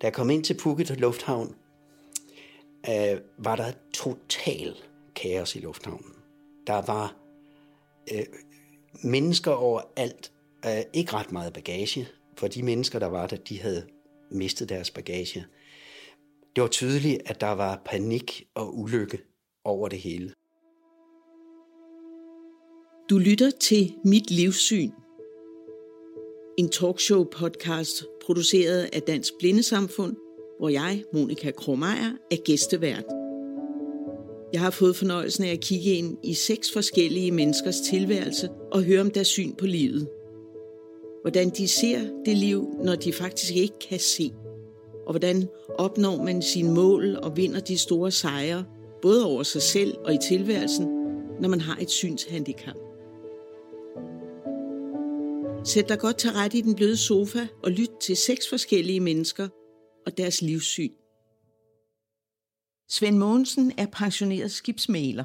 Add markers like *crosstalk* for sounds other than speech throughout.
Da jeg kom ind til Phuket Lufthavn, øh, var der total kaos i lufthavnen. Der var øh, mennesker overalt. Øh, ikke ret meget bagage, for de mennesker, der var der, de havde mistet deres bagage. Det var tydeligt, at der var panik og ulykke over det hele. Du lytter til Mit Livssyn. En talkshow-podcast produceret af Dansk Blindesamfund, hvor jeg, Monika Kromeyer, er gæstevært. Jeg har fået fornøjelsen af at kigge ind i seks forskellige menneskers tilværelse og høre om deres syn på livet. Hvordan de ser det liv, når de faktisk ikke kan se. Og hvordan opnår man sine mål og vinder de store sejre, både over sig selv og i tilværelsen, når man har et synshandicap. Sæt dig godt til rette i den bløde sofa og lyt til seks forskellige mennesker og deres livssyn. Svend Mogensen er pensioneret skibsmaler.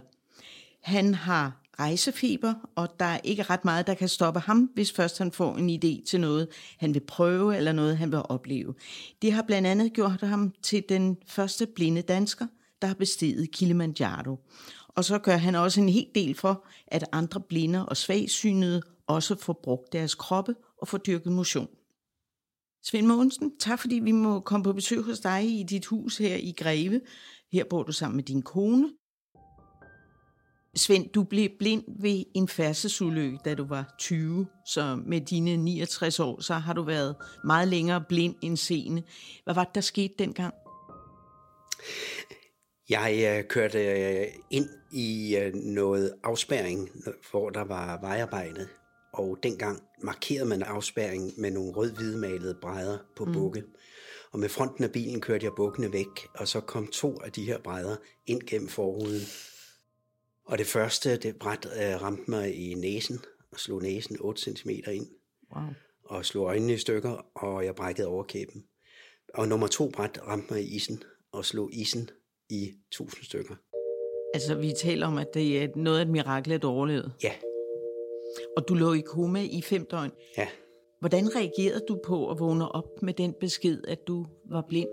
Han har rejsefeber, og der er ikke ret meget, der kan stoppe ham, hvis først han får en idé til noget, han vil prøve eller noget, han vil opleve. Det har blandt andet gjort ham til den første blinde dansker, der har besteget Kilimanjaro. Og så gør han også en hel del for, at andre blinde og svagsynede også får brugt deres kroppe og får dyrket motion. Svend Mogensen, tak fordi vi må komme på besøg hos dig i dit hus her i Greve. Her bor du sammen med din kone. Svend, du blev blind ved en færdselsulykke, da du var 20, så med dine 69 år, så har du været meget længere blind end seende. Hvad var det, der skete dengang? Jeg øh, kørte øh, ind i øh, noget afspærring, hvor der var vejarbejde, og dengang markerede man afspærringen med nogle rød-hvidmalede brædder på mm. bukke. Og med fronten af bilen kørte jeg bukkene væk, og så kom to af de her brædder ind gennem forruden. Og det første, det bræt øh, ramte mig i næsen, og slog næsen 8 cm ind. Wow. Og slog øjnene i stykker, og jeg brækkede overkæben. Og nummer to bræt ramte mig i isen, og slog isen i tusind stykker. Altså, vi taler om, at det er noget af et mirakel, at du overlevede. Ja. Og du lå i koma i fem døgn. Ja. Hvordan reagerede du på at vågne op med den besked, at du var blind?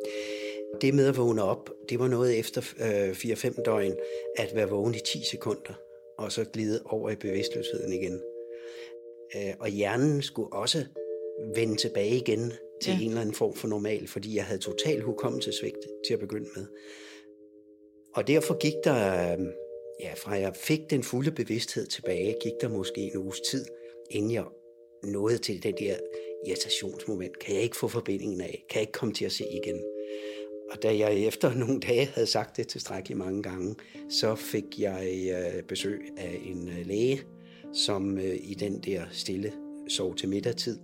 Det med at vågne op, det var noget efter øh, 4-5 døgn, at være vågen i 10 sekunder, og så glide over i bevidstløsheden igen. Øh, og hjernen skulle også vende tilbage igen til ja. en eller anden form for normal, fordi jeg havde total hukommelsesvigt til at begynde med. Og derfor gik der, øh, ja, fra jeg fik den fulde bevidsthed tilbage, gik der måske en uges tid, inden jeg nåede til den der irritationsmoment. Kan jeg ikke få forbindingen af? Kan jeg ikke komme til at se igen? Og da jeg efter *laughs* nogle dage havde sagt det tilstrækkeligt mange gange, så fik jeg øh, besøg af en øh, læge, som øh, i den der stille sov til middagtid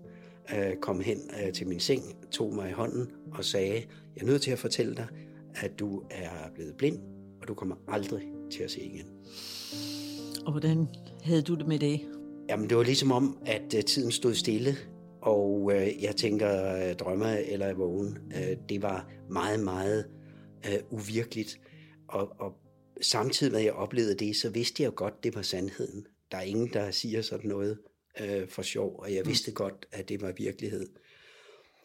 kom hen til min seng, tog mig i hånden og sagde, jeg er nødt til at fortælle dig, at du er blevet blind, og du kommer aldrig til at se igen. Og hvordan havde du det med det? Jamen, det var ligesom om, at tiden stod stille, og øh, jeg tænker, øh, drømmer eller er vågen, øh, det var meget, meget øh, uvirkeligt. Og, og samtidig med at jeg oplevede det, så vidste jeg jo godt, det var sandheden. Der er ingen, der siger sådan noget øh, for sjov, og jeg mm. vidste godt, at det var virkelighed.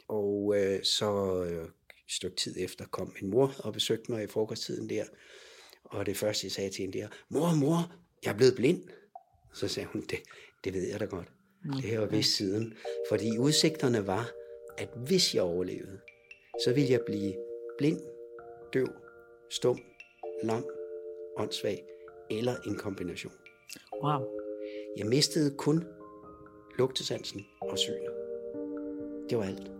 Og øh, så øh, et stykke tid efter kom min mor og besøgte mig i frokosttiden der, og det første, jeg sagde til hende der, mor, mor, jeg er blevet blind. Så sagde hun, det, det ved jeg da godt. Det her var vist siden. Fordi udsigterne var, at hvis jeg overlevede, så ville jeg blive blind, døv, stum, lam, åndssvag eller en kombination. Wow. Jeg mistede kun lugtesansen og synet. Det var alt.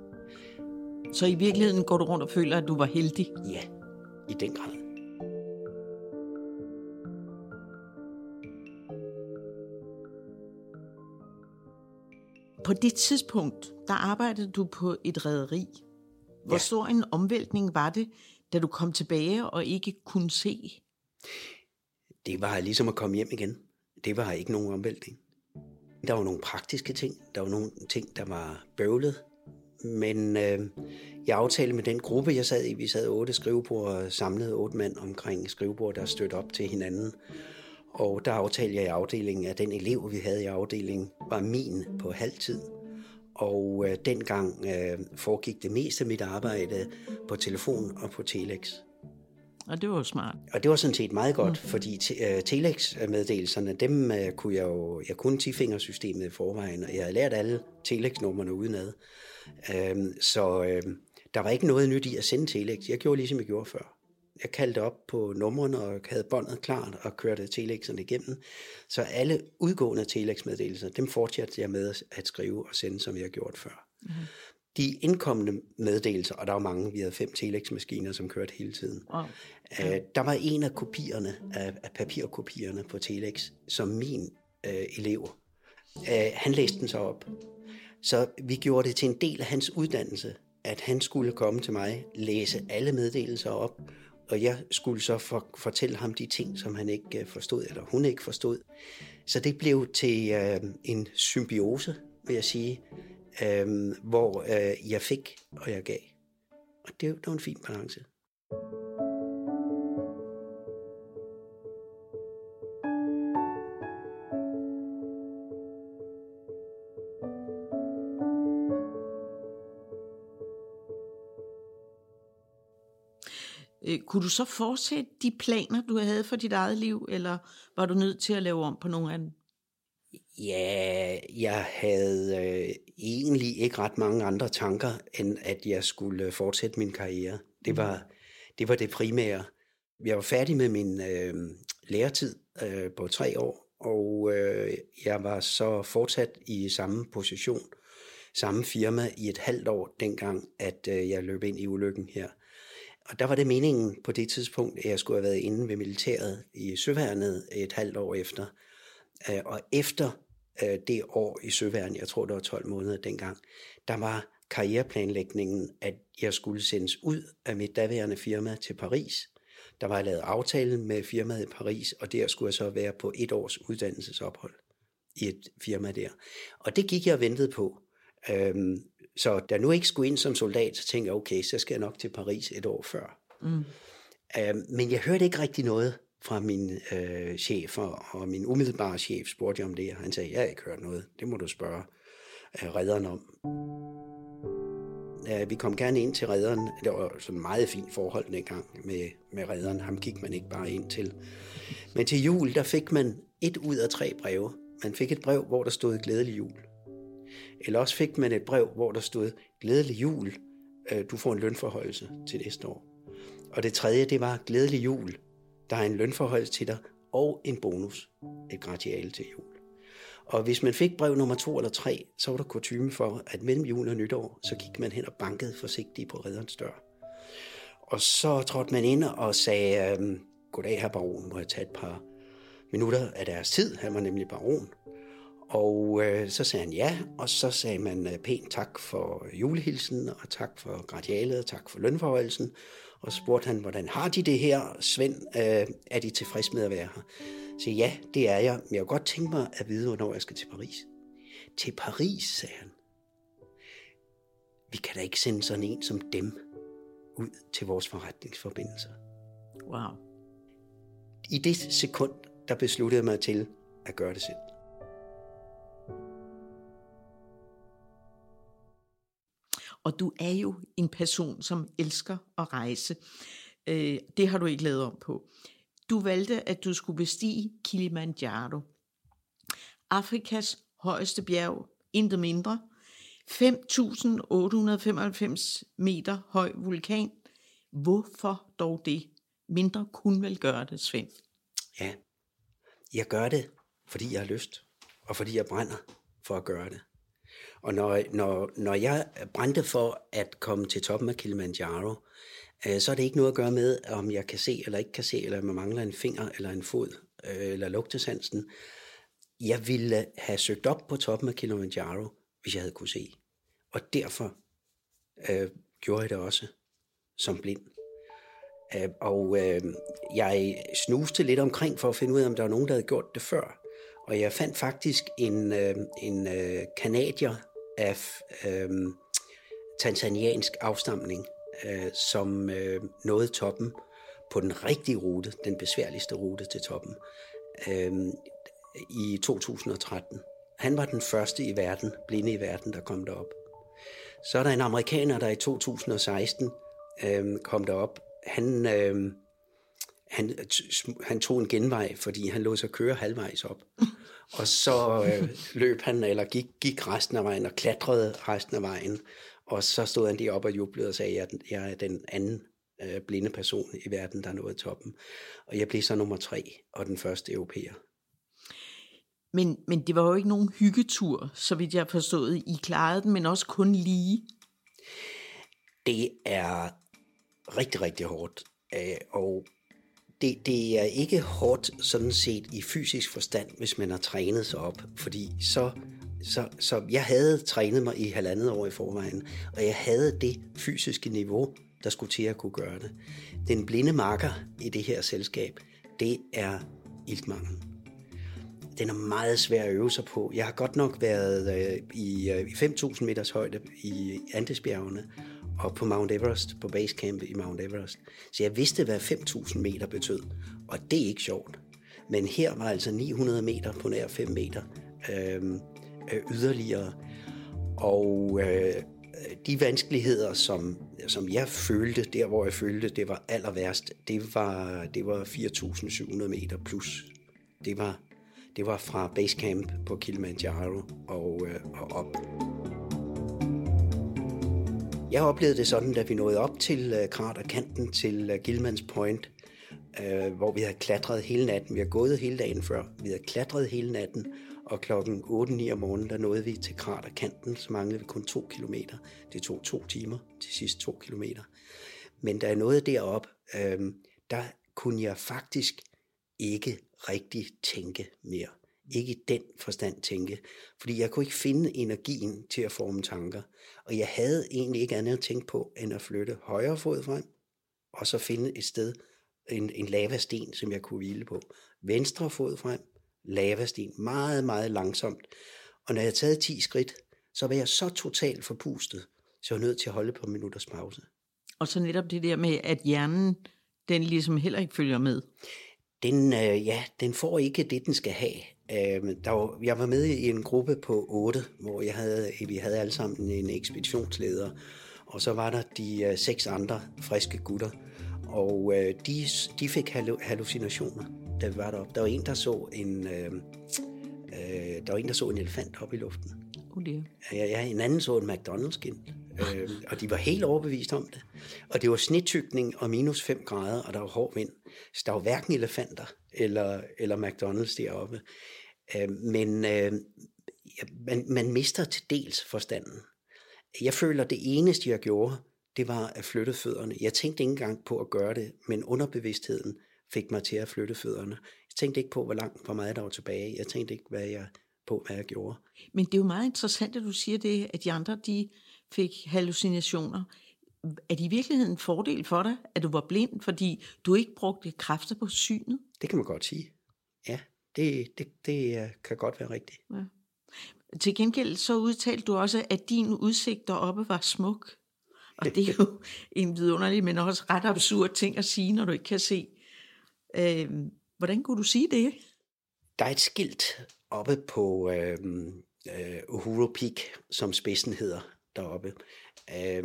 Så i virkeligheden går du rundt og føler, at du var heldig? Ja, i den grad. På det tidspunkt, der arbejdede du på et rederi. Hvor ja. stor en omvæltning var det, da du kom tilbage og ikke kunne se? Det var ligesom at komme hjem igen. Det var ikke nogen omvæltning. Der var nogle praktiske ting. Der var nogle ting, der var bøvlet. Men øh, jeg aftalte med den gruppe, jeg sad i, vi sad otte skrivebord og samlede otte mand omkring skrivebord, der stødte op til hinanden. Og der aftalte jeg i afdelingen, at den elev, vi havde i afdelingen, var min på halvtid. Og øh, dengang øh, foregik det meste af mit arbejde på telefon og på telex. Og det var jo smart. Og det var sådan set meget godt, mm. fordi te, uh, telex-meddelelserne, dem uh, kunne jeg jo, jeg kunne 10-fingersystemet i forvejen, og jeg havde lært alle telex-numrene udenad. Uh, så uh, der var ikke noget nyt i at sende telex. Jeg gjorde ligesom jeg gjorde før. Jeg kaldte op på numrene og havde båndet klart og kørte telexerne igennem. Så alle udgående telex-meddelelser, dem fortsatte jeg med at skrive og sende, som jeg har gjort før. Mm de indkommende meddelelser, og der var mange, vi havde fem telex-maskiner, som kørte hele tiden. Wow. Øh, der var en af kopierne, af, af papirkopierne på telex, som min øh, elev, øh, han læste den så op. Så vi gjorde det til en del af hans uddannelse, at han skulle komme til mig, læse alle meddelelser op, og jeg skulle så for, fortælle ham de ting, som han ikke øh, forstod, eller hun ikke forstod. Så det blev til øh, en symbiose, vil jeg sige, øh, hvor øh, jeg fik, og jeg gav. Og det, det var en fin balance. Øh, kunne du så fortsætte de planer, du havde for dit eget liv, eller var du nødt til at lave om på nogle af dem? Ja, jeg havde øh, egentlig ikke ret mange andre tanker, end at jeg skulle fortsætte min karriere. Det mm. var det, var det primære. Jeg var færdig med min øh, læretid øh, på tre år, og øh, jeg var så fortsat i samme position, samme firma i et halvt år, dengang at øh, jeg løb ind i ulykken her. Og der var det meningen på det tidspunkt, at jeg skulle have været inde ved militæret i Søværnet et halvt år efter. Øh, og efter øh, det år i Søværnet, jeg tror det var 12 måneder dengang, der var karriereplanlægningen, at jeg skulle sendes ud af mit daværende firma til Paris. Der var lavet aftale med firmaet i Paris, og der skulle jeg så være på et års uddannelsesophold i et firma der. Og det gik jeg og ventede på. Øhm, så da nu ikke skulle ind som soldat, så tænkte jeg, okay, så skal jeg nok til Paris et år før. Mm. Øhm, men jeg hørte ikke rigtig noget fra min øh, chef, og, min umiddelbare chef spurgte jeg om det, og han sagde, jeg har ikke hørt noget, det må du spørge øh, redderen om. Ja, vi kom gerne ind til redderen, det var sådan et meget fint forhold dengang med, med redderen, ham gik man ikke bare ind til. Men til jul, der fik man et ud af tre breve. Man fik et brev, hvor der stod glædelig jul. Eller også fik man et brev, hvor der stod glædelig jul, øh, du får en lønforhøjelse til næste år. Og det tredje, det var glædelig jul, der er en lønforhøjelse til dig og en bonus, et gratiale til jul. Og hvis man fik brev nummer to eller tre, så var der kutume for, at mellem jul og nytår, så gik man hen og bankede forsigtigt på redderens dør. Og så trådte man ind og sagde, øhm, goddag her baron, må jeg tage et par minutter af deres tid, han var nemlig baron. Og øh, så sagde han ja, og så sagde man øh, pænt tak for julehilsen, og tak for gratialet, og tak for lønforholdelsen. Og spurgte han, hvordan har de det her, Svend? Øh, er de tilfredse med at være her? Så ja, det er jeg, men jeg kunne godt tænke mig at vide, hvornår jeg skal til Paris. Til Paris, sagde han. Vi kan da ikke sende sådan en som dem ud til vores forretningsforbindelser. Wow. I det sekund, der besluttede jeg mig til at gøre det selv. Og du er jo en person, som elsker at rejse. Øh, det har du ikke lavet om på. Du valgte, at du skulle bestige Kilimanjaro. Afrikas højeste bjerg, intet mindre. 5.895 meter høj vulkan. Hvorfor dog det? Mindre kunne vel gøre det, Svend? Ja, jeg gør det, fordi jeg har lyst, og fordi jeg brænder for at gøre det. Og når, når, når jeg brændte for at komme til toppen af Kilimanjaro, øh, så er det ikke noget at gøre med, om jeg kan se eller ikke kan se, eller om jeg mangler en finger eller en fod, øh, eller lugtesansen. Jeg ville have søgt op på toppen af Kilimanjaro, hvis jeg havde kunne se. Og derfor øh, gjorde jeg det også som blind. Øh, og øh, jeg snuste lidt omkring for at finde ud af, om der var nogen, der havde gjort det før. Og jeg fandt faktisk en, øh, en øh, kanadier af øh, tanzaniansk afstamning, øh, som øh, nåede toppen på den rigtige rute, den besværligste rute til toppen, øh, i 2013. Han var den første i verden, blinde i verden, der kom derop. Så er der en amerikaner, der i 2016 øh, kom derop. Han, øh, han, han tog en genvej, fordi han lå sig køre halvvejs op. Og så øh, løb han, eller gik, gik resten af vejen og klatrede resten af vejen. Og så stod han deroppe og jublede og sagde, at jeg er den anden øh, blinde person i verden, der er nået toppen. Og jeg blev så nummer tre, og den første europæer. Men, men det var jo ikke nogen hyggetur, så vidt jeg forstået. I klarede den, men også kun lige. Det er rigtig, rigtig hårdt. Øh, og det, det er ikke hårdt sådan set i fysisk forstand, hvis man har trænet sig op. Fordi så, så, så jeg havde trænet mig i halvandet år i forvejen, og jeg havde det fysiske niveau, der skulle til at kunne gøre det. Den blinde marker i det her selskab, det er iltmangel. Den er meget svær at øve sig på. Jeg har godt nok været øh, i, øh, i 5.000 meters højde i Andesbjergene, og på Mount Everest, på basecamp i Mount Everest. Så jeg vidste, hvad 5.000 meter betød, og det er ikke sjovt. Men her var altså 900 meter på nær 5 meter øhm, øh, yderligere. Og øh, de vanskeligheder, som, som jeg følte, der hvor jeg følte, det var aller værst, det var, det var 4.700 meter plus. Det var, det var fra basecamp på Kilimanjaro og, øh, og op. Jeg oplevede det sådan, da vi nåede op til øh, kraterkanten til øh, Gilmans Point, uh, hvor vi havde klatret hele natten. Vi har gået hele dagen før. Vi havde klatret hele natten, og klokken 8-9 om morgenen, der nåede vi til kraterkanten, så manglede vi kun to kilometer. Det tog to timer til sidst to kilometer. Men da jeg nåede derop, uh, der kunne jeg faktisk ikke rigtig tænke mere. Ikke i den forstand tænke, fordi jeg kunne ikke finde energien til at forme tanker. Og jeg havde egentlig ikke andet at tænke på, end at flytte højre fod frem, og så finde et sted, en, en lavasten, som jeg kunne hvile på. Venstre fod frem, lavasten, meget, meget langsomt. Og når jeg havde taget 10 skridt, så var jeg så totalt forpustet, så jeg var nødt til at holde på minutters pause. Og så netop det der med, at hjernen, den ligesom heller ikke følger med. Den, øh, ja, den får ikke det, den skal have. Øh, der var, jeg var med i en gruppe på otte, hvor jeg havde, vi havde alle sammen en ekspeditionsleder, og så var der de øh, seks andre friske gutter, og øh, de, de fik hallucinationer, da vi var deroppe. Der var en, der så en, øh, øh, der var en, der så en elefant op i luften. Oh, ja, ja, en anden så en McDonald's-skilt, øh, og de var helt overbevist om det. Og det var snitykning og minus 5 grader, og der var hård vind. Så der var hverken elefanter eller, eller McDonald's deroppe. Øh, men øh, man, man mister til dels forstanden. Jeg føler, det eneste, jeg gjorde, det var at flytte fødderne. Jeg tænkte ikke engang på at gøre det, men underbevidstheden fik mig til at flytte fødderne. Jeg tænkte ikke på, hvor langt, hvor meget der var tilbage. Jeg tænkte ikke, hvad jeg, på, hvad jeg gjorde. Men det er jo meget interessant, at du siger det, at de andre de fik hallucinationer. Er det i virkeligheden en fordel for dig, at du var blind, fordi du ikke brugte kræfter på synet? Det kan man godt sige. Ja, det, det, det øh, kan godt være rigtigt. Ja. Til gengæld så udtalte du også, at din udsigt deroppe var smuk. Og det er jo *laughs* en vidunderlig, men også ret absurd ting at sige, når du ikke kan se. Øh, hvordan kunne du sige det? Der er et skilt oppe på øh, øh, Uhuru Peak, som spidsen hedder deroppe. Øh,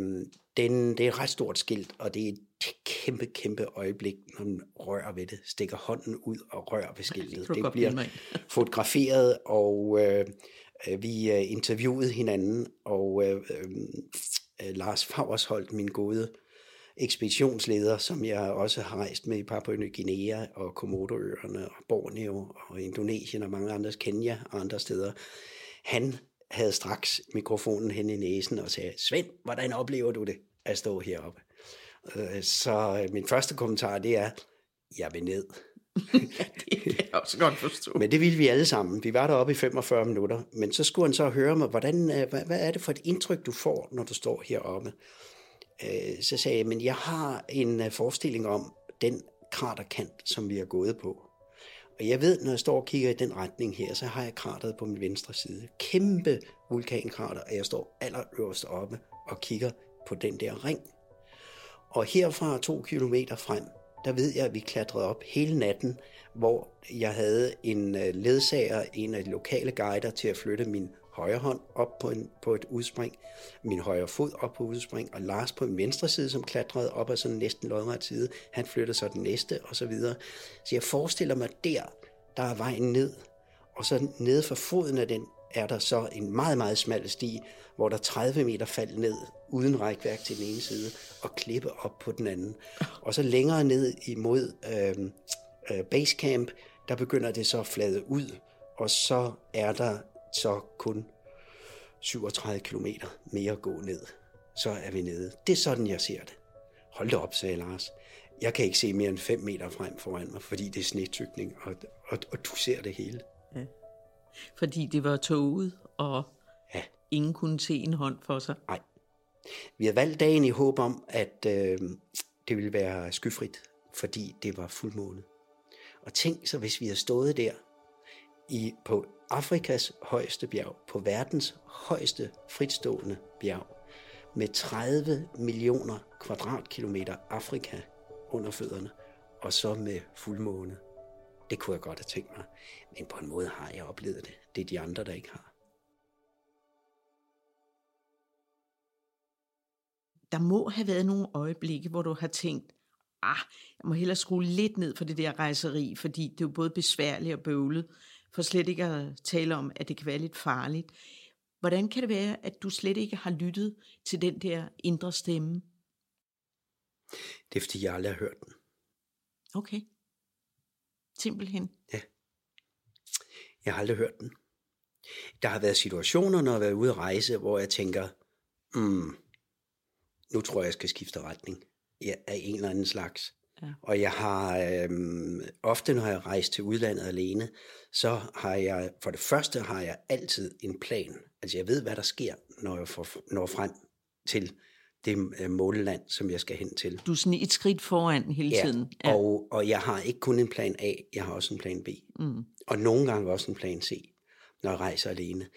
den, det er et ret stort skilt, og det er et kæmpe, kæmpe øjeblik, når man rører ved det, stikker hånden ud og rører ved skiltet. Det bliver *laughs* fotograferet, og øh, vi øh, interviewede hinanden, og øh, øh, Lars Faversholt, min gode ekspeditionsleder, som jeg også har rejst med i Papua Ny Guinea og Komodoøerne og Borneo og Indonesien og mange andre, Kenya og andre steder, han havde straks mikrofonen hen i næsen og sagde, Svend, hvordan oplever du det at stå heroppe? Øh, så øh, min første kommentar, det er, jeg vil ned. *laughs* det kan jeg også godt forstå. Men det ville vi alle sammen. Vi var deroppe i 45 minutter. Men så skulle han så høre mig, hvordan, øh, hvad, hvad er det for et indtryk, du får, når du står heroppe? Så sagde jeg, men jeg har en forestilling om den kraterkant, som vi har gået på. Og jeg ved, når jeg står og kigger i den retning her, så har jeg krateret på min venstre side. Kæmpe vulkankrater, og jeg står allerøverst oppe og kigger på den der ring. Og herfra to kilometer frem, der ved jeg, at vi klatrede op hele natten, hvor jeg havde en øh, ledsager, en af de lokale guider, til at flytte min højre hånd op på, en, på et udspring, min højre fod op på udspring, og Lars på min venstre side, som klatrede op ad sådan næsten lodret side, han flytter så den næste, og så videre. Så jeg forestiller mig der, der er vejen ned, og så nede for foden af den er der så en meget, meget smal sti, hvor der 30 meter fald ned, uden rækværk til den ene side, og klippe op på den anden. Og så længere ned imod øh, øh, basecamp, der begynder det så at flade ud, og så er der så kun 37 km mere at gå ned. Så er vi nede. Det er sådan, jeg ser det. Hold da op, sagde Lars. Jeg kan ikke se mere end 5 meter frem foran mig, fordi det er snetykning, og, og, og du ser det hele. Ja. Fordi det var toget, og ja. ingen kunne se en hånd for sig. Nej. Vi har valgt dagen i håb om, at øh, det ville være skyfrit, fordi det var fuldmåne. Og tænk så, hvis vi havde stået der i, på Afrikas højeste bjerg, på verdens højeste fritstående bjerg, med 30 millioner kvadratkilometer Afrika under fødderne, og så med fuldmåne. Det kunne jeg godt have tænkt mig. Men på en måde har jeg oplevet det. Det er de andre, der ikke har. Der må have været nogle øjeblikke, hvor du har tænkt, ah, jeg må hellere skrue lidt ned for det der rejseri, fordi det er jo både besværligt og bøvlet, for slet ikke at tale om, at det kan være lidt farligt. Hvordan kan det være, at du slet ikke har lyttet til den der indre stemme? Det er, fordi jeg aldrig har hørt den. Okay. Simpelthen. Ja. Jeg har aldrig hørt den. Der har været situationer, når jeg har været ude at rejse, hvor jeg tænker, mm, nu tror jeg, jeg skal skifte retning ja, af en eller anden slags. Ja. Og jeg har øhm, ofte, når jeg rejst til udlandet alene, så har jeg, for det første har jeg altid en plan. Altså jeg ved, hvad der sker, når jeg får, når frem til det øh, målland, som jeg skal hen til. Du er sådan et skridt foran hele ja, tiden. Ja, og, og jeg har ikke kun en plan A, jeg har også en plan B. Mm. Og nogle gange også en plan C, når jeg rejser alene.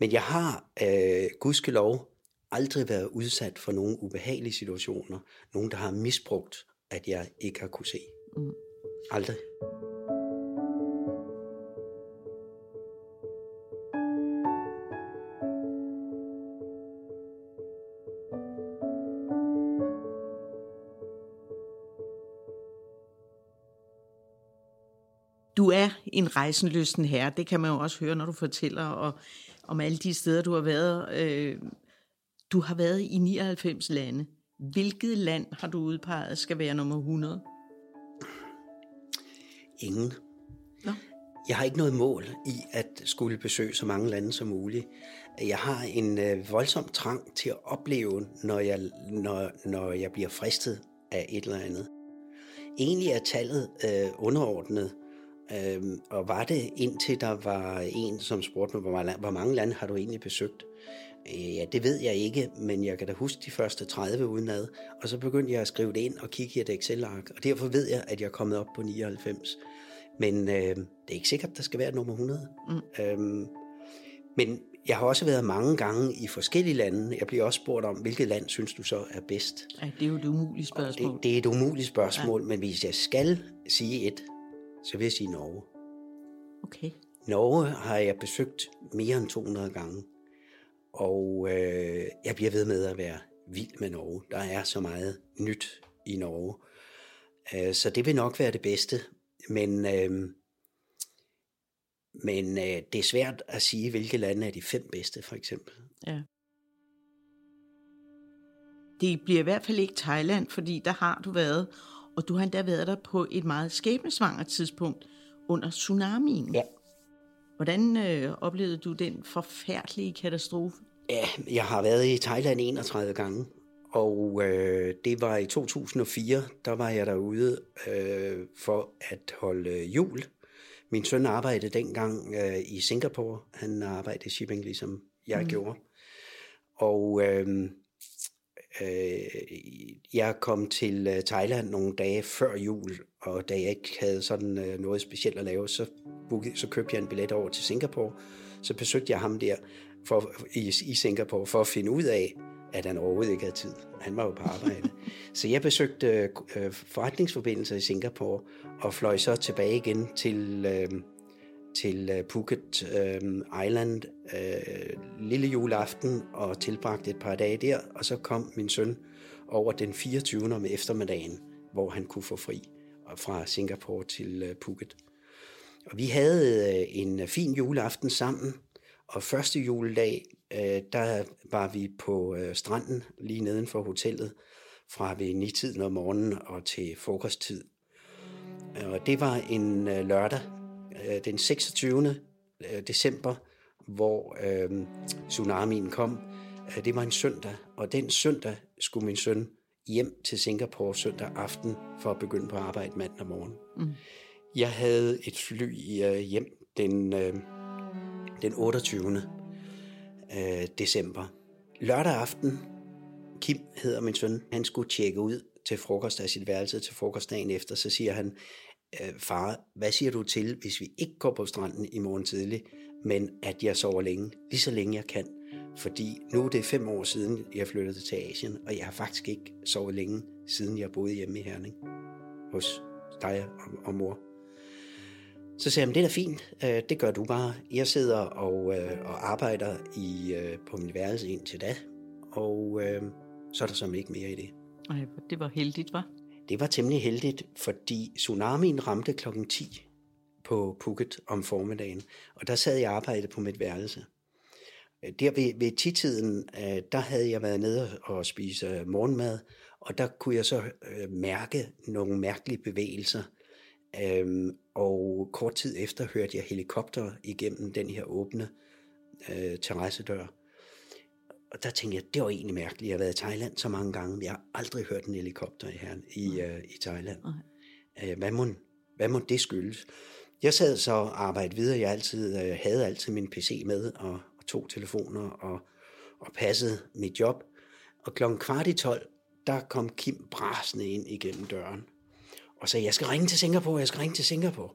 Men jeg har, øh, gudskelov, aldrig været udsat for nogle ubehagelige situationer. Nogen, der har misbrugt, at jeg ikke har kunne se. Mm. Aldrig. Du er en rejsenlysten herre, det kan man jo også høre, når du fortæller og, om alle de steder, du har været. Øh, du har været i 99 lande. Hvilket land har du udpeget skal være nummer 100? Ingen. Nå. Jeg har ikke noget mål i at skulle besøge så mange lande som muligt. Jeg har en øh, voldsom trang til at opleve, når jeg, når, når jeg bliver fristet af et eller andet. Egentlig er tallet øh, underordnet, øh, og var det indtil der var en, som spurgte mig, hvor, hvor mange lande har du egentlig besøgt? Ja, det ved jeg ikke, men jeg kan da huske de første 30 udenad. Og så begyndte jeg at skrive det ind og kigge i et Excel-ark, og derfor ved jeg, at jeg er kommet op på 99. Men øh, det er ikke sikkert, der skal være nummer 100. Mm. Øhm, men jeg har også været mange gange i forskellige lande. Jeg bliver også spurgt om, hvilket land synes du så er bedst? Ja, det er jo et umuligt spørgsmål. Det, det er et umuligt spørgsmål, ja. men hvis jeg skal sige et, så vil jeg sige Norge. Okay. Norge har jeg besøgt mere end 200 gange. Og øh, jeg bliver ved med at være vild med Norge. Der er så meget nyt i Norge. Øh, så det vil nok være det bedste. Men, øh, men øh, det er svært at sige, hvilke lande er de fem bedste, for eksempel. Ja. Det bliver i hvert fald ikke Thailand, fordi der har du været, og du har endda været der på et meget skæbnesvangert tidspunkt under tsunamien. Ja. Hvordan øh, oplevede du den forfærdelige katastrofe? Ja, jeg har været i Thailand 31 gange, og øh, det var i 2004, der var jeg derude øh, for at holde jul. Min søn arbejdede dengang øh, i Singapore. Han arbejdede i shipping, ligesom jeg mm. gjorde. Og øh, øh, jeg kom til øh, Thailand nogle dage før jul, og da jeg ikke havde sådan øh, noget specielt at lave, så, bookede, så købte jeg en billet over til Singapore. Så besøgte jeg ham der for, i, i Singapore for at finde ud af, at han overhovedet ikke havde tid. Han var jo på arbejde. *laughs* så jeg besøgte øh, forretningsforbindelser i Singapore, og fløj så tilbage igen til, øh, til øh, Phuket øh, Island øh, lille juleaften, og tilbragte et par dage der, og så kom min søn over den 24. om eftermiddagen, hvor han kunne få fri fra Singapore til øh, Phuket. Og vi havde øh, en fin juleaften sammen, og første juledag, øh, der var vi på øh, stranden lige neden for hotellet, fra ved nitiden om morgenen og til frokosttid. Og det var en øh, lørdag, øh, den 26. Øh, december, hvor øh, tsunamien kom. Øh, det var en søndag, og den søndag skulle min søn hjem til Singapore søndag aften for at begynde på arbejde mandag morgen. Mm. Jeg havde et fly øh, hjem den, den 28. Øh, december. Lørdag aften, Kim hedder min søn, han skulle tjekke ud til frokost af sit værelse til frokostdagen efter, så siger han, øh, far, hvad siger du til, hvis vi ikke går på stranden i morgen tidlig, men at jeg sover længe, lige så længe jeg kan. Fordi nu er det fem år siden, jeg flyttede til Asien, og jeg har faktisk ikke sovet længe, siden jeg boede hjemme i Herning hos dig og, og mor. Så sagde han, det er da fint, øh, det gør du bare. Jeg sidder og, øh, og arbejder i, øh, på min værelse indtil da, og så er der som ikke mere i det. Ej, det var heldigt, var? Det var temmelig heldigt, fordi tsunamien ramte klokken 10 på Phuket om formiddagen, og der sad jeg og arbejdede på mit værelse. Der ved, ved titiden, der havde jeg været nede og spise morgenmad, og der kunne jeg så mærke nogle mærkelige bevægelser – Øhm, og kort tid efter hørte jeg helikopter igennem den her åbne øh, terrassedør. Og der tænkte jeg, det var egentlig mærkeligt. Jeg har været i Thailand så mange gange, men jeg har aldrig hørt en helikopter her i, øh, i Thailand. Øh, hvad, må, hvad må det skyldes? Jeg sad så og arbejdede videre. Jeg altid, øh, havde altid min PC med og, og to telefoner og, og passede mit job. Og klokken kvart i tolv, der kom Kim brasende ind igennem døren og sagde, jeg skal ringe til Singapore, jeg skal ringe til Singapore.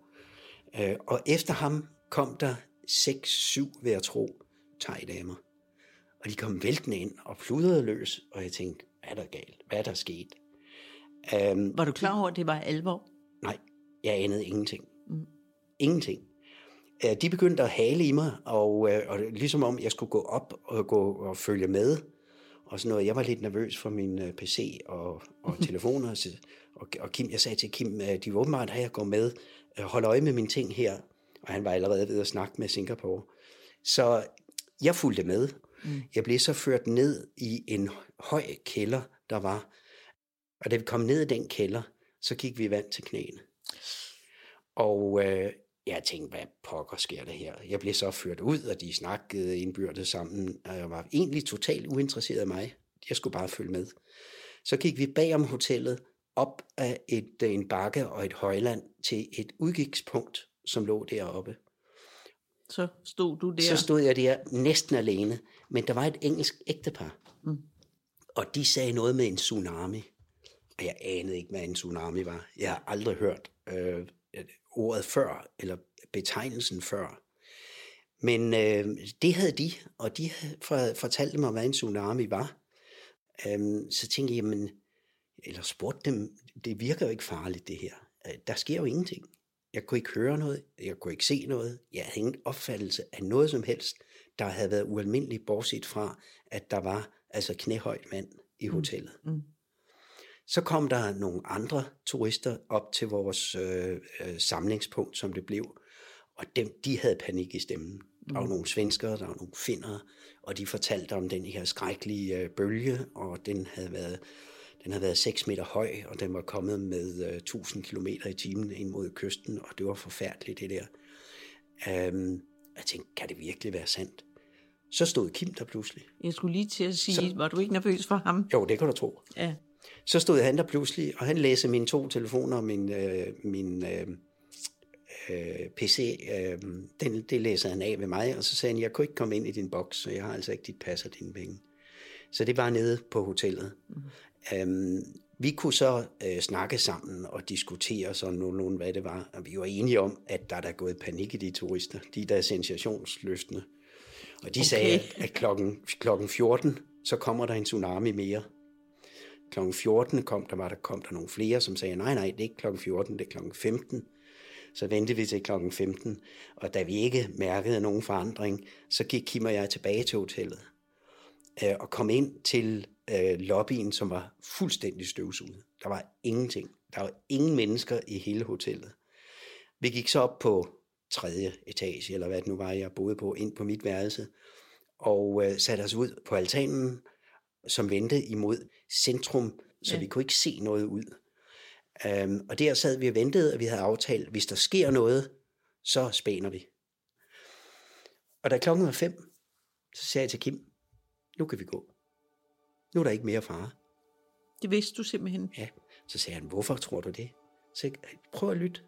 Øh, og efter ham kom der seks, syv, ved at tro, thai-damer. Og de kom væltende ind og pludrede løs, og jeg tænkte, hvad er der galt? Hvad er der sket? Um, var du klar over, at det var alvor? Nej, jeg anede ingenting. Mm. Ingenting. Uh, de begyndte at hale i mig, og, uh, og ligesom om jeg skulle gå op og gå og følge med, og sådan noget. Jeg var lidt nervøs for min uh, PC og, og *laughs* telefoner, så og, og Kim, jeg sagde til Kim, at de vil åbenbart have, at gå med, hold øje med mine ting her. Og han var allerede ved at snakke med Singapore. Så jeg fulgte med. Mm. Jeg blev så ført ned i en høj kælder, der var. Og da vi kom ned i den kælder, så gik vi vand til knæene. Og øh, jeg tænkte, hvad pokker sker der her? Jeg blev så ført ud, og de snakkede indbyrdes sammen, og jeg var egentlig totalt uinteresseret af mig. Jeg skulle bare følge med. Så gik vi bag om hotellet, op af et, en bakke og et højland til et udgangspunkt, som lå deroppe. Så stod du der? Så stod jeg der næsten alene, men der var et engelsk ægtepar. Mm. Og de sagde noget med en tsunami. Og jeg anede ikke, hvad en tsunami var. Jeg har aldrig hørt øh, ordet før, eller betegnelsen før. Men øh, det havde de, og de fortalte mig, hvad en tsunami var. Øhm, så tænkte jeg, jamen, eller spurgte dem, det virker jo ikke farligt det her. Øh, der sker jo ingenting. Jeg kunne ikke høre noget, jeg kunne ikke se noget, jeg havde ingen opfattelse af noget som helst, der havde været ualmindeligt, bortset fra, at der var altså knæhøjt vand i mm, hotellet. Mm. Mm. Så kom der nogle andre turister op til vores øh, øh, samlingspunkt, som det blev, og dem, de havde panik i stemmen. Der var mm. nogle svenskere, der var nogle finnere, og de fortalte om den her skrækkelige øh, bølge, og den havde været den havde været 6 meter høj, og den var kommet med uh, øh, 1000 km i timen ind mod kysten, og det var forfærdeligt det der. Um, jeg tænkte, kan det virkelig være sandt? Så stod Kim der pludselig. Jeg skulle lige til at sige, så, var du ikke nervøs for ham? Jo, det kan du tro. Ja. Så stod han der pludselig, og han læste mine to telefoner og min, øh, min øh, øh, PC. Øh, den, det læser han af ved mig, og så sagde han, jeg kunne ikke komme ind i din boks, så jeg har altså ikke dit pas og dine penge. Så det var nede på hotellet. Mm. Øhm, vi kunne så øh, snakke sammen og diskutere sådan nogenlunde, hvad det var. Og vi var enige om, at der er der gået panik i de turister. De der sensationsløftende. Og de okay. sagde, at klokken, klokken 14 så kommer der en tsunami mere. Klokken 14 kom der, var der, kom der nogle flere, som sagde, nej, nej, det er ikke klokken 14, det er klokken 15. Så ventede vi til klokken 15, og da vi ikke mærkede nogen forandring, så gik Kim og jeg tilbage til hotellet øh, og kom ind til øh, lobbyen, som var fuldstændig støvsuget. Der var ingenting. Der var ingen mennesker i hele hotellet. Vi gik så op på tredje etage, eller hvad det nu var, jeg boede på, ind på mit værelse, og øh, satte os ud på altanen, som vendte imod centrum, så ja. vi kunne ikke se noget ud. Um, og der sad vi og ventede, og vi havde aftalt, hvis der sker noget, så spænder vi. Og da klokken var fem, så sagde jeg til Kim, nu kan vi gå. Nu er der ikke mere fare. Det vidste du simpelthen? Ja. Så sagde han, hvorfor tror du det? Så jeg, prøv at lytte.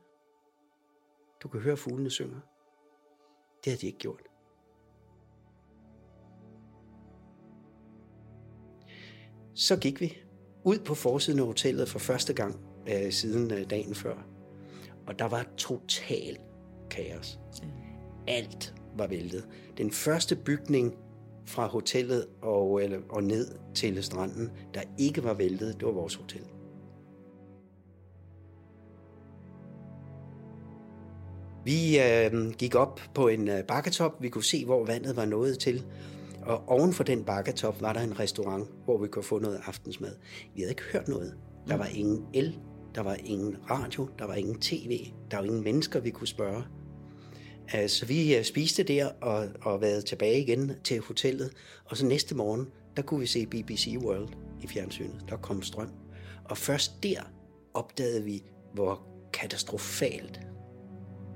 Du kan høre fuglene synge. Det havde de ikke gjort. Så gik vi ud på forsiden af hotellet for første gang øh, siden øh, dagen før. Og der var total kaos. Alt var væltet. Den første bygning fra hotellet og, eller, og ned til stranden, der ikke var væltet, det var vores hotel. Vi øh, gik op på en øh, bakketop. Vi kunne se, hvor vandet var nået til. Og oven for den bakketop var der en restaurant, hvor vi kunne få noget aftensmad. Vi havde ikke hørt noget. Der var ingen el, der var ingen radio, der var ingen tv, der var ingen mennesker, vi kunne spørge. Øh, så vi øh, spiste der og, og været tilbage igen til hotellet. Og så næste morgen, der kunne vi se BBC World i fjernsynet. Der kom strøm. Og først der opdagede vi, hvor katastrofalt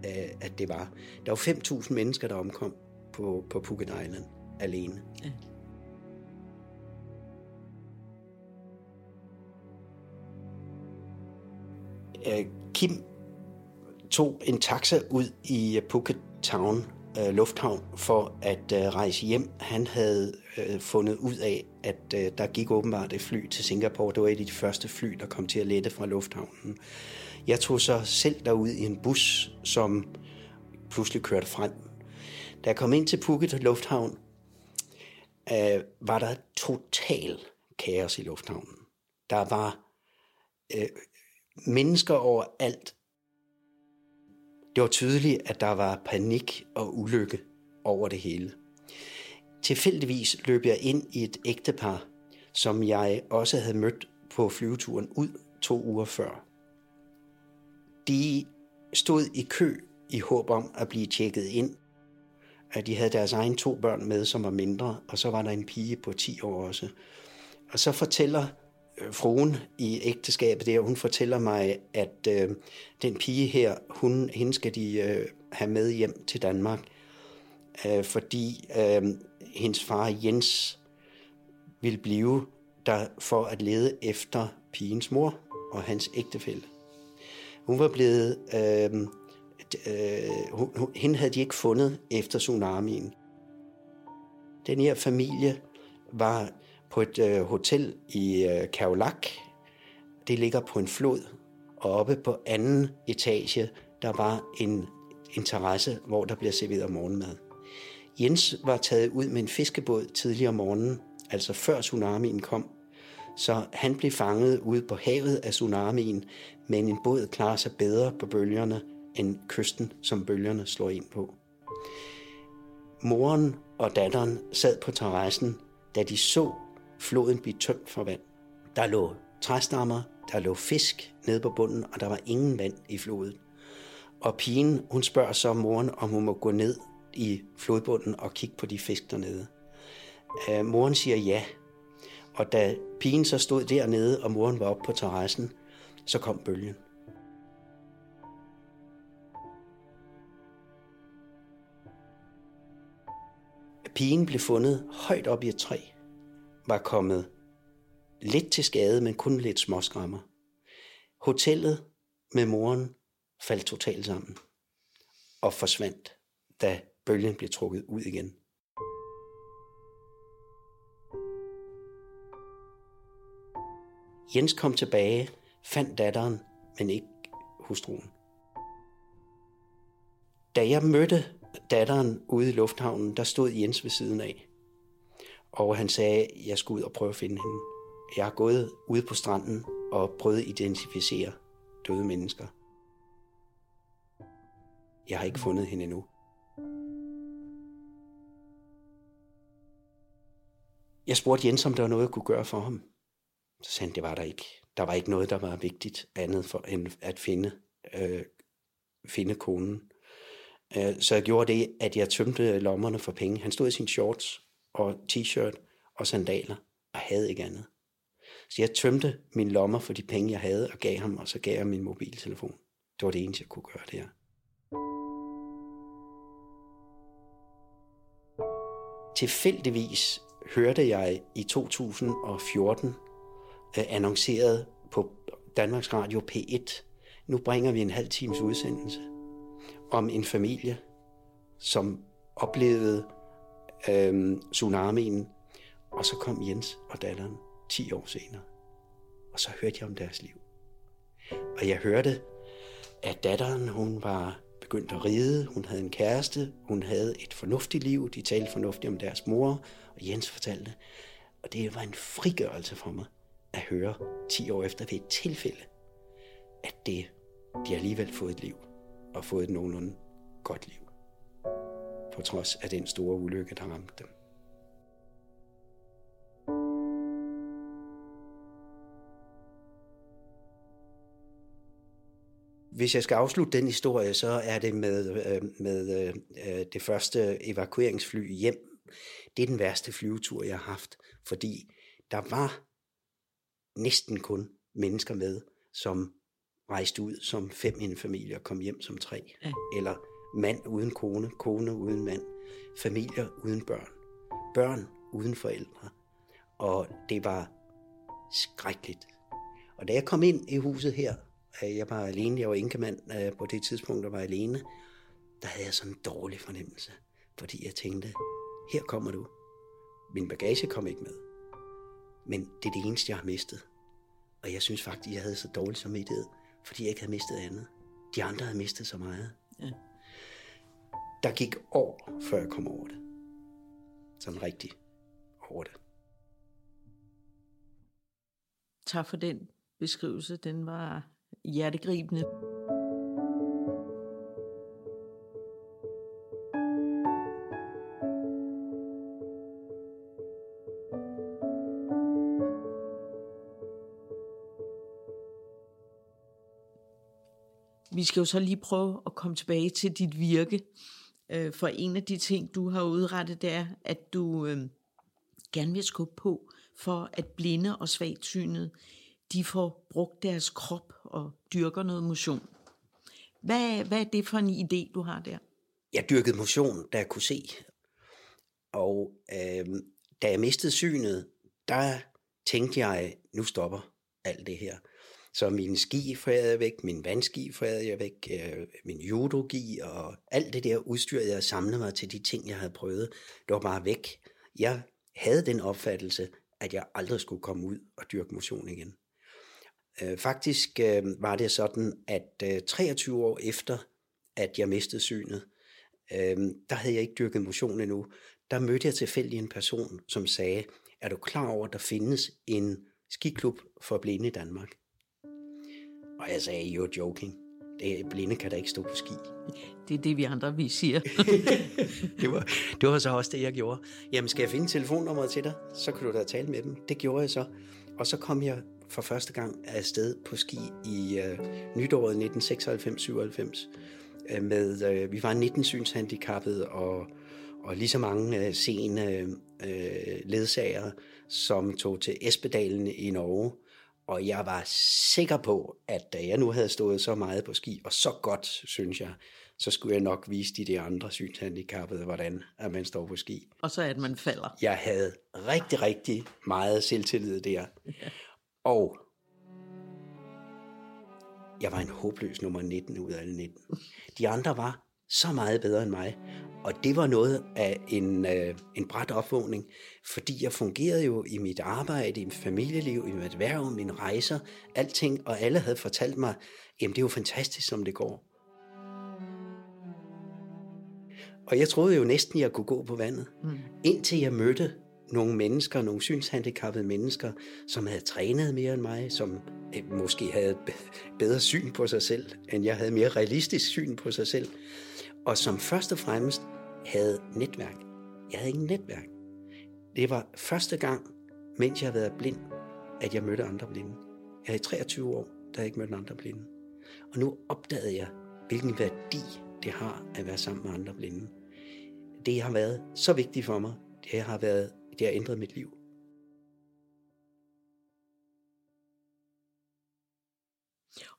øh, at det var. Der var 5.000 mennesker, der omkom på, på Phuket Island alene. Ja. Kim tog en taxa ud i øh, Phuket Town øh, lufthavn for at øh, rejse hjem. Han havde øh, fundet ud af, at øh, der gik åbenbart et fly til Singapore. Det var et af de første fly, der kom til at lette fra lufthavnen. Jeg tog så selv derud i en bus, som pludselig kørte frem. Da jeg kom ind til Phuket Lufthavn, øh, var der total kaos i lufthavnen. Der var øh, mennesker overalt. Det var tydeligt, at der var panik og ulykke over det hele. Tilfældigvis løb jeg ind i et ægtepar, som jeg også havde mødt på flyveturen ud to uger før. De stod i kø i håb om at blive tjekket ind. At de havde deres egen to børn med, som var mindre, og så var der en pige på 10 år også. Og så fortæller Øh, fruen i ægteskabet der, hun fortæller mig, at øh, den pige her, hun, hende skal de øh, have med hjem til Danmark, øh, fordi øh, hendes far Jens vil blive der for at lede efter pigens mor og hans ægtefælle. Hun var blevet... Øh, øh, hun, hende havde de ikke fundet efter tsunamien. Den her familie var på et øh, hotel i øh, Kavlak. Det ligger på en flod, og oppe på anden etage, der var en, en terrasse, hvor der bliver serveret morgenmad. Jens var taget ud med en fiskebåd tidligere om morgenen, altså før tsunamien kom, så han blev fanget ude på havet af tsunamien, men en båd klarer sig bedre på bølgerne end kysten, som bølgerne slår ind på. Moren og datteren sad på terrassen, da de så floden blive tømt for vand. Der lå træstammer, der lå fisk nede på bunden, og der var ingen vand i floden. Og pigen, hun spørger så moren, om hun må gå ned i flodbunden og kigge på de fisk dernede. Øh, moren siger ja, og da pigen så stod dernede, og moren var oppe på terrassen, så kom bølgen. Pigen blev fundet højt op i et træ, var kommet lidt til skade, men kun lidt småskrammer. Hotellet med moren faldt totalt sammen og forsvandt, da bølgen blev trukket ud igen. Jens kom tilbage, fandt datteren, men ikke hustruen. Da jeg mødte datteren ude i lufthavnen, der stod Jens ved siden af. Og han sagde, at jeg skulle ud og prøve at finde hende. Jeg har gået ude på stranden og prøvet at identificere døde mennesker. Jeg har ikke fundet hende endnu. Jeg spurgte Jens, om der var noget, jeg kunne gøre for ham. Så sagde han, det var der ikke. Der var ikke noget, der var vigtigt andet for, end at finde, øh, finde konen. Øh, så jeg gjorde det, at jeg tømte lommerne for penge. Han stod i sin shorts og t-shirt og sandaler og havde ikke andet. Så jeg tømte mine lommer for de penge, jeg havde, og gav ham, og så gav jeg min mobiltelefon. Det var det eneste, jeg kunne gøre der. Tilfældigvis hørte jeg i 2014 øh, annonceret på Danmarks Radio P1, nu bringer vi en halv times udsendelse om en familie, som oplevede øh, tsunamien, og så kom Jens og datteren 10 år senere. Og så hørte jeg om deres liv. Og jeg hørte, at datteren, hun var begyndt at ride, hun havde en kæreste, hun havde et fornuftigt liv, de talte fornuftigt om deres mor, og Jens fortalte. Og det var en frigørelse for mig at høre 10 år efter ved et tilfælde, at det, de har alligevel fået et liv, og fået et nogenlunde godt liv, på trods af den store ulykke, der ramte dem. Hvis jeg skal afslutte den historie, så er det med, øh, med øh, det første evakueringsfly hjem. Det er den værste flyvetur, jeg har haft, fordi der var næsten kun mennesker med, som rejste ud som fem i en familie og kom hjem som tre. Ja. Eller mand uden kone, kone uden mand, familier uden børn, børn uden forældre. Og det var skrækkeligt. Og da jeg kom ind i huset her, øh, jeg var alene, jeg var enkemand øh, på det tidspunkt, der var alene, der havde jeg sådan en dårlig fornemmelse. Fordi jeg tænkte, her kommer du. Min bagage kom ikke med. Men det er det eneste, jeg har mistet. Og jeg synes faktisk, jeg havde så dårlig samvittighed, fordi jeg ikke havde mistet andet. De andre havde mistet så meget. Ja. Der gik år, før jeg kom over det. Sådan rigtig over det. Tak for den beskrivelse. Den var hjertegribende. Vi skal jo så lige prøve at komme tilbage til dit virke. Øh, for en af de ting, du har udrettet, det er, at du øh, gerne vil skubbe på for, at blinde og svagt synet, de får brugt deres krop og dyrker noget motion. Hvad, hvad er det for en idé, du har der? Jeg dyrkede motion, da jeg kunne se. Og øh, da jeg mistede synet, der tænkte jeg, nu stopper alt det her. Så min ski forærede jeg væk, min vandski forærede jeg væk, øh, min judogi og alt det der udstyr, jeg samlede mig til de ting, jeg havde prøvet, det var bare væk. Jeg havde den opfattelse, at jeg aldrig skulle komme ud og dyrke motion igen. Øh, faktisk øh, var det sådan, at øh, 23 år efter, at jeg mistede synet, øh, der havde jeg ikke dyrket motion endnu, der mødte jeg tilfældig en person, som sagde, er du klar over, at der findes en skiklub for blinde i Danmark? Og jeg sagde, you're joking. Det, blinde kan da ikke stå på ski. Det er det, vi andre vi siger. *laughs* det, var, det var så også det, jeg gjorde. Jamen, skal jeg finde telefonnummeret til dig? Så kan du da tale med dem. Det gjorde jeg så. Og så kom jeg for første gang afsted på ski i uh, nytåret 1996-97. Uh, med, uh, vi var 19 synshandicappede og, og lige så mange uh, sene uh, ledsager, som tog til Espedalen i Norge og jeg var sikker på, at da jeg nu havde stået så meget på ski, og så godt, synes jeg, så skulle jeg nok vise de der andre synshandicappede, hvordan at man står på ski. Og så at man falder. Jeg havde rigtig, rigtig meget selvtillid der. Ja. Og jeg var en håbløs nummer 19 ud af alle 19. De andre var så meget bedre end mig. Og det var noget af en, øh, en bræt opvågning, fordi jeg fungerede jo i mit arbejde, i mit familieliv, i mit erhverv, mine rejser, alting, og alle havde fortalt mig, jamen det er jo fantastisk, som det går. Og jeg troede jo næsten, jeg kunne gå på vandet, mm. indtil jeg mødte nogle mennesker, nogle synshandicappede mennesker, som havde trænet mere end mig, som øh, måske havde bedre syn på sig selv, end jeg havde mere realistisk syn på sig selv, og som først og fremmest havde netværk. Jeg havde ingen netværk. Det var første gang, mens jeg havde været blind, at jeg mødte andre blinde. Jeg havde 23 år, der jeg ikke mødte andre blinde. Og nu opdagede jeg, hvilken værdi det har at være sammen med andre blinde. Det har været så vigtigt for mig. Det har, været, det har ændret mit liv.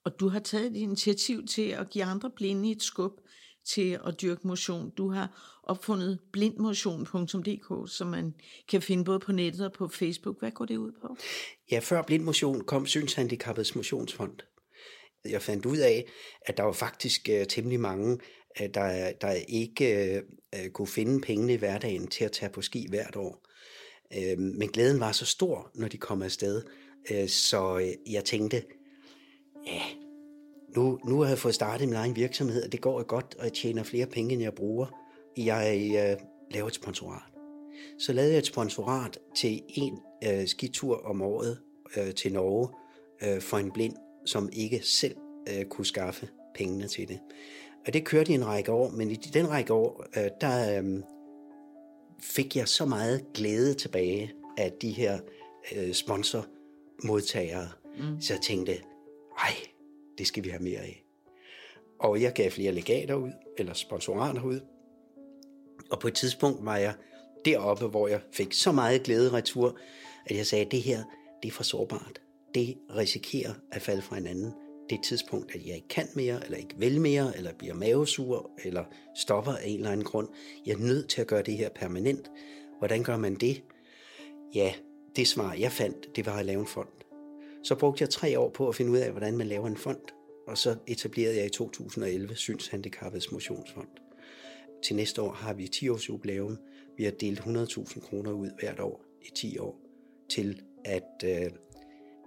Og du har taget et initiativ til at give andre blinde et skub til at dyrke motion. Du har opfundet blindmotion.dk, som man kan finde både på nettet og på Facebook. Hvad går det ud på? Ja, før Blindmotion kom Synshandicappets Motionsfond. Jeg fandt ud af, at der var faktisk uh, temmelig mange, uh, der, der ikke uh, kunne finde pengene i hverdagen til at tage på ski hvert år. Uh, men glæden var så stor, når de kom afsted, uh, så uh, jeg tænkte, ja, nu, nu har jeg fået startet min egen virksomhed, og det går godt, og jeg tjener flere penge, end jeg bruger. Jeg uh, laver et sponsorat. Så lavede jeg et sponsorat til en uh, skitur om året uh, til Norge uh, for en blind, som ikke selv uh, kunne skaffe pengene til det. Og det kørte i en række år, men i den række år, uh, der um, fik jeg så meget glæde tilbage af de her uh, sponsormodtagere, mm. så jeg tænkte, ej, det skal vi have mere af. Og jeg gav flere legater ud, eller sponsorater ud. Og på et tidspunkt var jeg deroppe, hvor jeg fik så meget glæde retur, at jeg sagde, at det her, det er for sårbart. Det risikerer at falde fra hinanden. Det tidspunkt, at jeg ikke kan mere, eller ikke vil mere, eller bliver mavesur, eller stopper af en eller anden grund. Jeg er nødt til at gøre det her permanent. Hvordan gør man det? Ja, det svar, jeg fandt, det var at lave en fond. Så brugte jeg tre år på at finde ud af, hvordan man laver en fond, og så etablerede jeg i 2011 Synshandicappets Motionsfond. Til næste år har vi 10 års jubilæum. Vi har delt 100.000 kroner ud hvert år i 10 år til at, øh,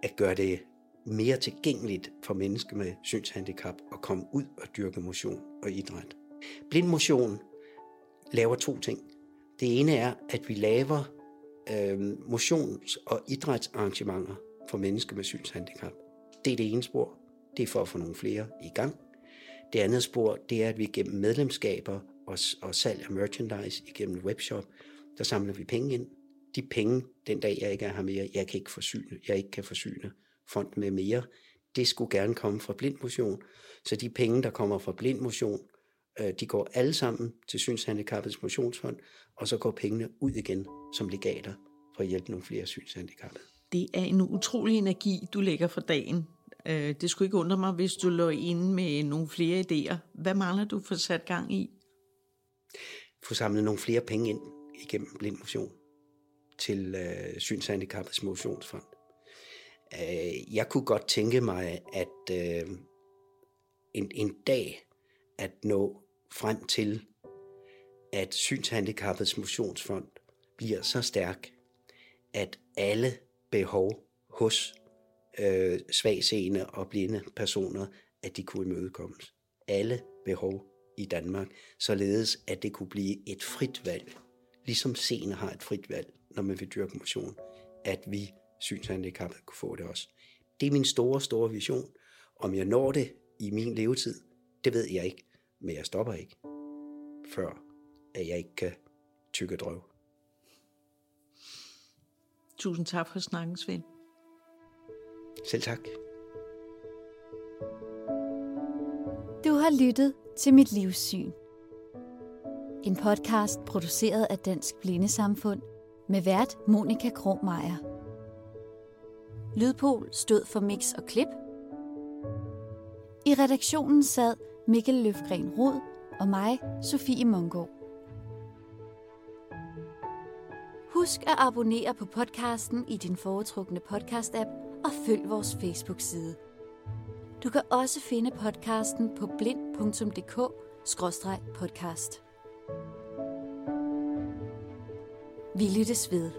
at gøre det mere tilgængeligt for mennesker med synshandicap at komme ud og dyrke motion og idræt. Blind motion laver to ting. Det ene er, at vi laver øh, motions- og idrætsarrangementer for mennesker med synshandicap. Det er det ene spor. Det er for at få nogle flere i gang. Det andet spor, det er, at vi gennem medlemskaber og, og salg af merchandise igennem webshop, der samler vi penge ind. De penge, den dag jeg ikke er her mere, jeg kan ikke forsyne, jeg ikke kan forsyne fonden med mere, det skulle gerne komme fra Blind Motion. Så de penge, der kommer fra Blind Motion, øh, de går alle sammen til Synshandicappets Motionsfond, og så går pengene ud igen som legater for at hjælpe nogle flere synshandicappede. Det er en utrolig energi, du lægger for dagen. Øh, det skulle ikke undre mig, hvis du lå inde med nogle flere idéer. Hvad mangler du for sat gang i? Få samlet nogle flere penge ind igennem Blind Motion til øh, Synshandicappets Motionsfond. Øh, jeg kunne godt tænke mig, at øh, en, en dag at nå frem til, at Synshandicappets Motionsfond bliver så stærk, at alle behov hos øh, svagseende og blinde personer, at de kunne imødekommes. Alle behov i Danmark, således at det kunne blive et frit valg, ligesom seende har et frit valg, når man vil dyrke motion, at vi synshandikappede kunne få det også. Det er min store, store vision. Om jeg når det i min levetid, det ved jeg ikke, men jeg stopper ikke, før at jeg ikke kan tykke drøv. Tusind tak for snakken, Svend. Selv tak. Du har lyttet til Mit Livssyn. En podcast produceret af Dansk Blindesamfund med vært Monika Krogmeier. Lydpol stod for mix og klip. I redaktionen sad Mikkel Løfgren Rod og mig, Sofie Mongård. Husk at abonnere på podcasten i din foretrukne podcast-app og følg vores Facebook-side. Du kan også finde podcasten på blind.dk-podcast. Vi lyttes ved.